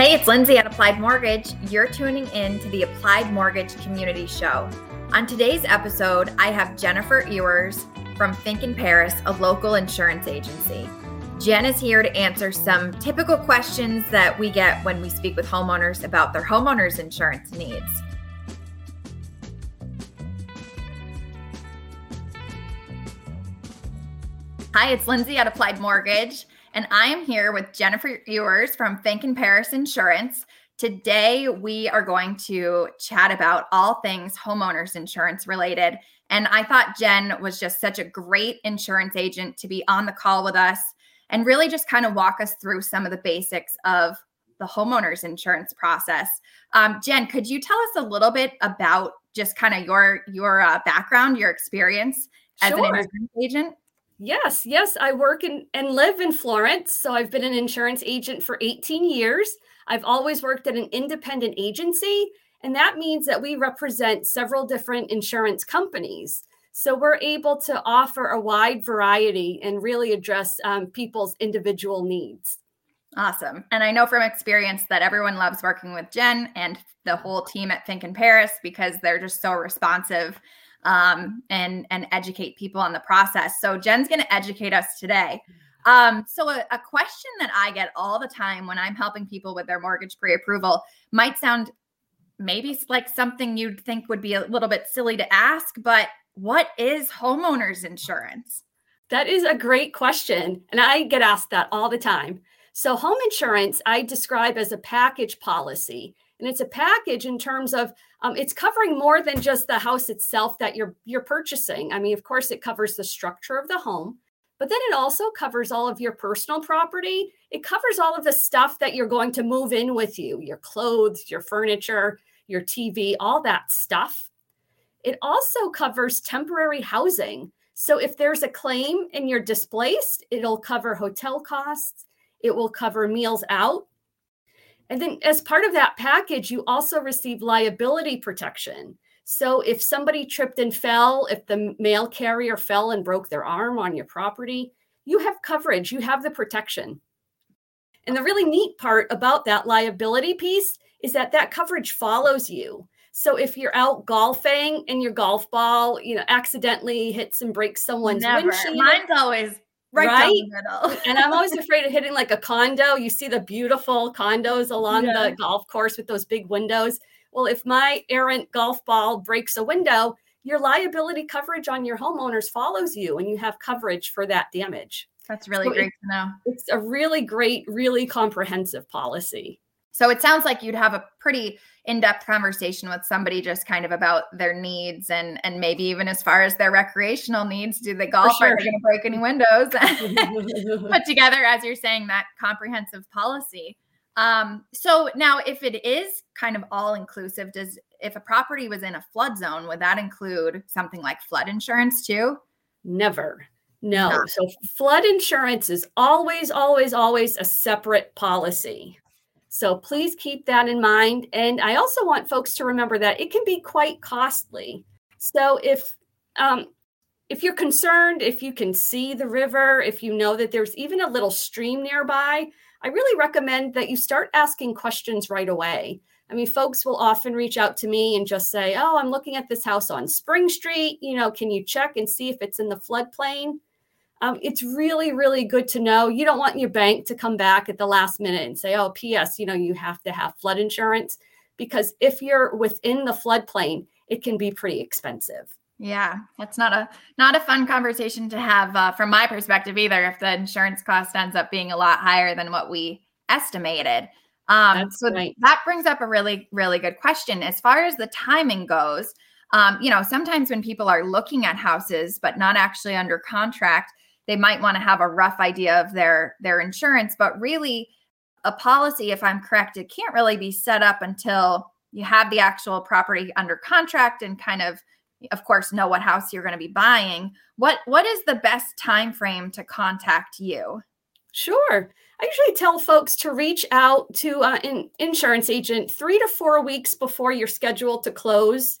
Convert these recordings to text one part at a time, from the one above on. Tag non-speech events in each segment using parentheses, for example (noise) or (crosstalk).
Hey, it's Lindsay at Applied Mortgage. You're tuning in to the Applied Mortgage Community Show. On today's episode, I have Jennifer Ewers from Finck in Perras, a local insurance agency. Jen is here to answer some typical questions that we get when we speak with homeowners about their homeowners insurance needs. Hi, it's Lindsay at Applied Mortgage and I am here with Jennifer Ewers from Finck and Perras Insurance. Today, we are going to chat about all things homeowners insurance related. And I thought Jen was just such a great insurance agent to be on the call with us and really just kind of walk us through some of the basics of the homeowners insurance process. Um, Jen, could you tell us a little bit about just kind of your your uh, background, your experience as sure. an insurance agent? Yes, yes. I work in and live in Florence. So I've been an insurance agent for 18 years. I've always worked at an independent agency. And that means that we represent several different insurance companies. So we're able to offer a wide variety and really address um, people's individual needs. Awesome. And I know from experience that everyone loves working with Jen and the whole team at Finck and Perras because they're just so responsive um, and and educate people on the process. So Jen's going to educate us today. Um, so a, a question that I get all the time when I'm helping people with their mortgage pre-approval might sound maybe like something you'd think would be a little bit silly to ask, but what is homeowners insurance? That is a great question. And I get asked that all the time. So, home insurance, I describe as a package policy and it's a package in terms of um, it's covering more than just the house itself that you're you're purchasing. I mean, of course, it covers the structure of the home, but then it also covers all of your personal property. It covers all of the stuff that you're going to move in with you, your clothes, your furniture, your TV, all that stuff. It also covers temporary housing. So if there's a claim and you're displaced, it'll cover hotel costs. It will cover meals out. And then, as part of that package, you also receive liability protection. So, if somebody tripped and fell, if the mail carrier fell and broke their arm on your property, you have coverage, you have the protection. And the really neat part about that liability piece is that that coverage follows you. So if you're out golfing and your golf ball, you know, accidentally hits and breaks someone's Never. windshield. Mine's always right, right? (laughs) and I'm always afraid of hitting like a condo. You see the beautiful condos along yeah. the golf course with those big windows. Well, if my errant golf ball breaks a window, your liability coverage on your homeowners follows you and you have coverage for that damage. That's really so great it, to know. It's a really great, really comprehensive policy. So it sounds like you'd have a pretty in-depth conversation with somebody just kind of about their needs and and maybe even as far as their recreational needs. Do they golf? Sure. Are they going to break any windows? (laughs) Put together, as you're saying, that comprehensive policy. Um, so now, if it is kind of all inclusive, does if a property was in a flood zone, would that include something like flood insurance too? Never. No. no. So flood insurance is always, always, always a separate policy. So please keep that in mind. And I also want folks to remember that it can be quite costly. So if um, if you're concerned, if you can see the river, if you know that there's even a little stream nearby, I really recommend that you start asking questions right away. I mean, folks will often reach out to me and just say, Oh, I'm looking at this house on Spring Street. You know, can you check and see if it's in the floodplain? Um, it's really, really good to know. You don't want your bank to come back at the last minute and say, oh, P.S., you know, you have to have flood insurance. Because if you're within the floodplain, it can be pretty expensive. Yeah, it's not a not a fun conversation to have uh, from my perspective either. If the insurance cost ends up being a lot higher than what we estimated, um, so right. that brings up a really really good question as far as the timing goes. Um, you know, sometimes when people are looking at houses but not actually under contract, they might want to have a rough idea of their their insurance but really a policy if i'm correct it can't really be set up until you have the actual property under contract and kind of of course know what house you're going to be buying. What what is the best time frame to contact you? Sure. I usually tell folks to reach out to uh, an insurance agent three to four weeks before you're scheduled to close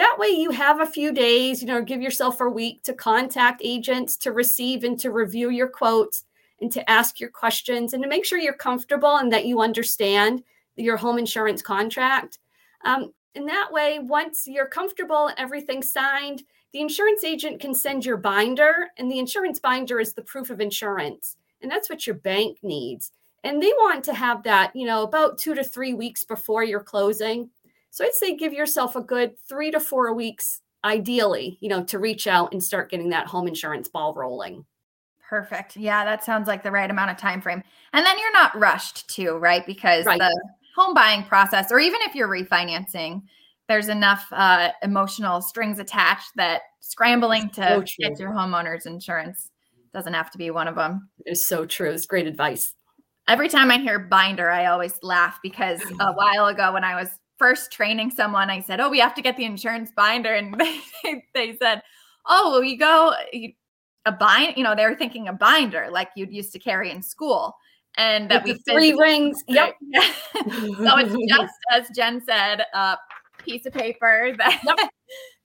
that way, you have a few days, you know, give yourself a week to contact agents to receive and to review your quotes and to ask your questions and to make sure you're comfortable and that you understand your home insurance contract. Um, and that way, once you're comfortable and everything's signed, the insurance agent can send your binder, and the insurance binder is the proof of insurance. And that's what your bank needs. And they want to have that, you know, about two to three weeks before your closing. So I'd say give yourself a good three to four weeks, ideally, you know, to reach out and start getting that home insurance ball rolling. Perfect. Yeah, that sounds like the right amount of time frame. And then you're not rushed too, right? Because right. the home buying process, or even if you're refinancing, there's enough uh, emotional strings attached that scrambling to so get your homeowner's insurance doesn't have to be one of them. It's so true. It's great advice. Every time I hear binder, I always laugh because (sighs) a while ago when I was first training someone, I said, "Oh, we have to get the insurance binder," and (laughs) they, they said, "Oh, well, you go you, a bind." You know, they were thinking a binder like you'd used to carry in school and that With we three rings. (laughs) Yep. (laughs) so it's just as Jen said, a piece of paper that yep.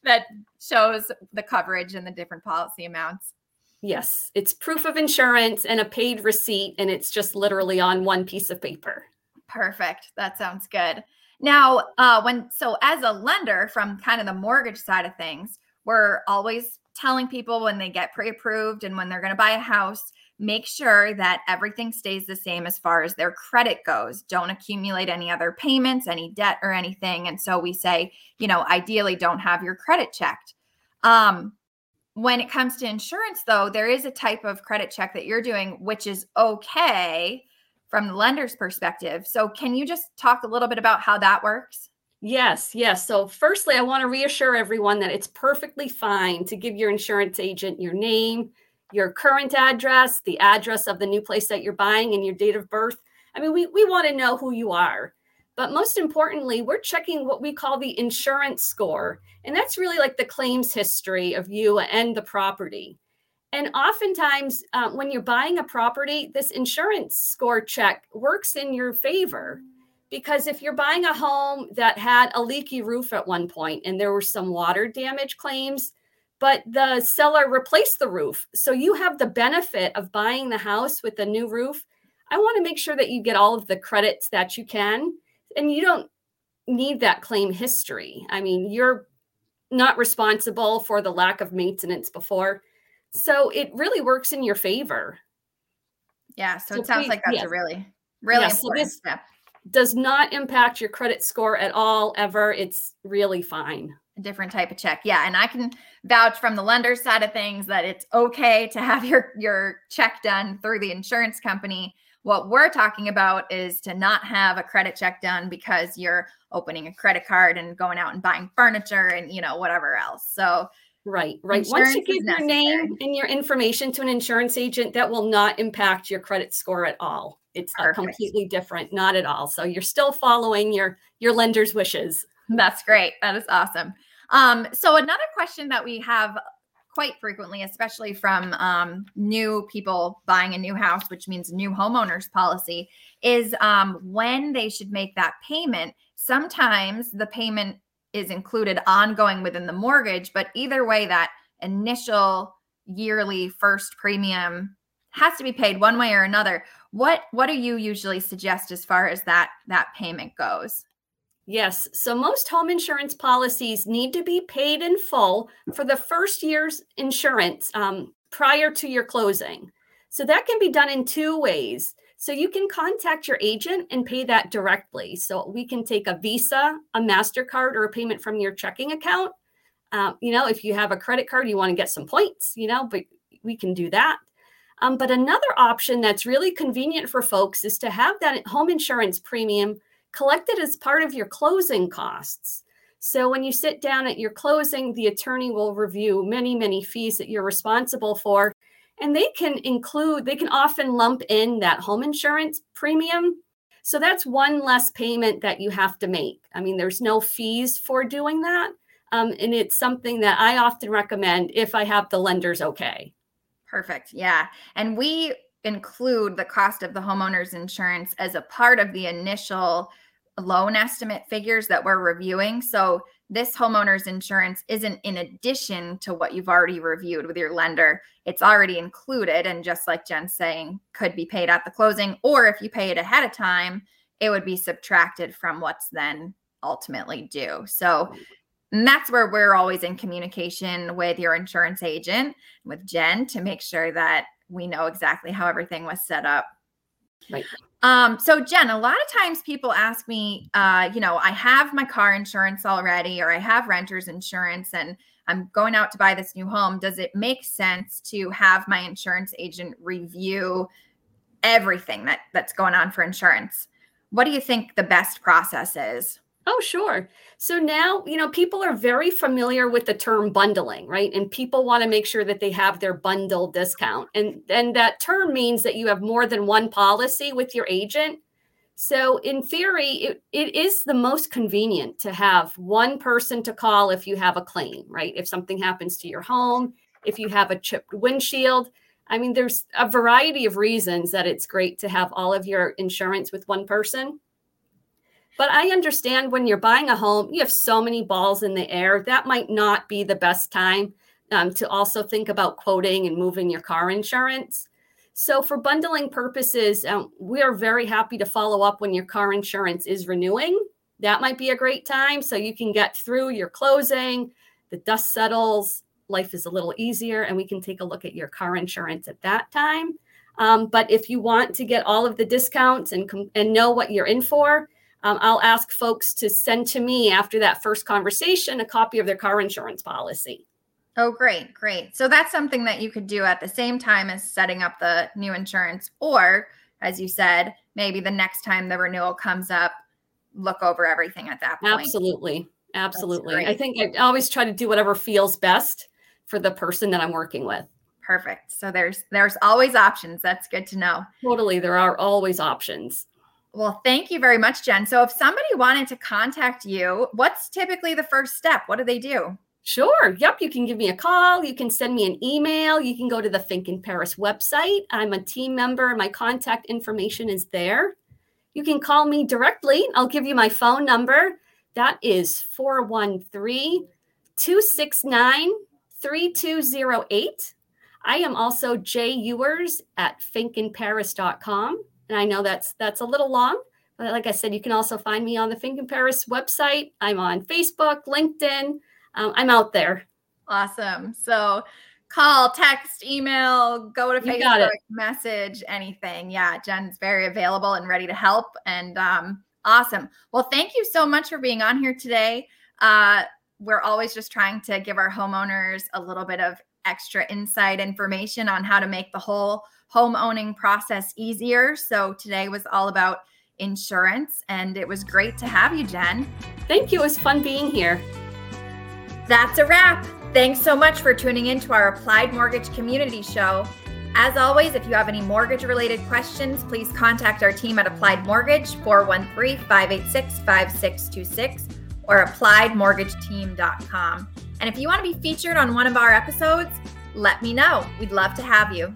that shows the coverage and the different policy amounts. Yes, it's proof of insurance and a paid receipt, and it's just literally on one piece of paper. Perfect. That sounds good. Now, uh, when so as a lender from kind of the mortgage side of things, we're always telling people when they get pre-approved and when they're going to buy a house make sure that everything stays the same as far as their credit goes. Don't accumulate any other payments, any debt, or anything. And so we say, you know, ideally don't have your credit checked. Um, when it comes to insurance, though, there is a type of credit check that you're doing, which is okay from the lender's perspective. So, can you just talk a little bit about how that works? Yes, yes. So, firstly, I want to reassure everyone that it's perfectly fine to give your insurance agent your name, your current address, the address of the new place that you're buying, and your date of birth. I mean, we, we want to know who you are. But most importantly, we're checking what we call the insurance score. And that's really like the claims history of you and the property. And oftentimes, uh, when you're buying a property, this insurance score check works in your favor. Because if you're buying a home that had a leaky roof at one point and there were some water damage claims, but the seller replaced the roof. So you have the benefit of buying the house with a new roof. I want to make sure that you get all of the credits that you can, and you don't need that claim history. I mean, you're not responsible for the lack of maintenance before. So it really works in your favor. Yeah. So, so it sounds please, like that's yes. a really, really yeah, important so step. Does not impact your credit score at all, ever. It's really fine a different type of check. Yeah, and I can vouch from the lender side of things that it's okay to have (laughs) your your check done through the insurance company. What we're talking about is to not have a credit check done because you're opening a credit card and going out and buying furniture and you know whatever else. So Right, right. Once you give your name and your information to an insurance agent, that will not impact your credit score at all. It's completely different, not at all. So you're still following your your lender's wishes. That's great. That is awesome. Um, so another question that we have quite frequently, especially from um, new people buying a new house, which means new homeowners policy, is um, when they should make that payment. Sometimes the payment is included ongoing within the mortgage, but either way, that initial yearly first premium has to be paid one way or another. What what do you usually suggest as far as that that payment goes? Yes. So most home insurance policies need to be paid in full for the first year's insurance um, prior to your closing. So that can be done in two ways. So you can contact your agent and pay that directly. So we can take a Visa, a MasterCard, or a payment from your checking account. Um, you know, if you have a credit card, you want to get some points, you know, but we can do that. Um, but another option that's really convenient for folks is to have that home insurance premium collected as part of your closing costs. So when you sit down at your closing, the attorney will review many, many fees that you're responsible for. And they can include, they can often lump in that home insurance premium. So that's one less payment that you have to make. I mean, there's no fees for doing that. Um, and it's something that I often recommend if I have the lenders okay. Perfect. Yeah. And we include the cost of the homeowner's insurance as a part of the initial loan estimate figures that we're reviewing. So this homeowner's insurance isn't in addition to what you've already reviewed with your lender. It's already included. And just like Jen's saying, could be paid at the closing, or if you pay it ahead of time, it would be subtracted from what's then ultimately due. So that's where we're always in communication with your insurance agent, with Jen, to make sure that we know exactly how everything was set up. Right. Um, so Jen, a lot of times people ask me, uh, you know, I have my car insurance already, or I have renter's insurance, and I'm going out to buy this new home. Does it make sense to have my insurance agent review everything that that's going on for insurance? What do you think the best process is? Oh, sure. So now, you know, people are very familiar with the term bundling, right? And people want to make sure that they have their bundle discount. And and that term means that you have more than one policy with your agent. So in theory, it, it is the most convenient to have one person to call if you have a claim, right? If something happens to your home, if you have a chipped windshield. I mean, there's a variety of reasons that it's great to have all of your insurance with one person. But I understand when you're buying a home, you have so many balls in the air. That might not be the best time um, to also think about quoting and moving your car insurance. So, for bundling purposes, um, we are very happy to follow up when your car insurance is renewing. That might be a great time so you can get through your closing, the dust settles, life is a little easier, and we can take a look at your car insurance at that time. Um, but if you want to get all of the discounts and, and know what you're in for, um, I'll ask folks to send to me after that first conversation a copy of their car insurance policy. Oh, great, great. So that's something that you could do at the same time as setting up the new insurance, or as you said, maybe the next time the renewal comes up, look over everything at that point. Absolutely. Absolutely. I think I always try to do whatever feels best for the person that I'm working with. Perfect. So there's there's always options. That's good to know. Totally. There are always options. Well, thank you very much, Jen. So, if somebody wanted to contact you, what's typically the first step? What do they do? Sure. Yep. You can give me a call. You can send me an email. You can go to the Finck in Perras website. I'm a team member. My contact information is there. You can call me directly. I'll give you my phone number. That is 413 269 3208. I am also Jay Ewers at finkinparis.com. And I know that's that's a little long, but like I said, you can also find me on the Finck in Perras website. I'm on Facebook, LinkedIn. Um, I'm out there. Awesome. So call, text, email, go to Facebook, message, anything. Yeah, Jen's very available and ready to help. And um, awesome. Well, thank you so much for being on here today. Uh, we're always just trying to give our homeowners a little bit of extra insight information on how to make the whole home owning process easier. So today was all about insurance, and it was great to have you, Jen. Thank you. It was fun being here. That's a wrap. Thanks so much for tuning in to our Applied Mortgage Community Show. As always, if you have any mortgage related questions, please contact our team at Applied Mortgage 413 586 5626 or appliedmortgageteam.com. And if you want to be featured on one of our episodes, let me know. We'd love to have you.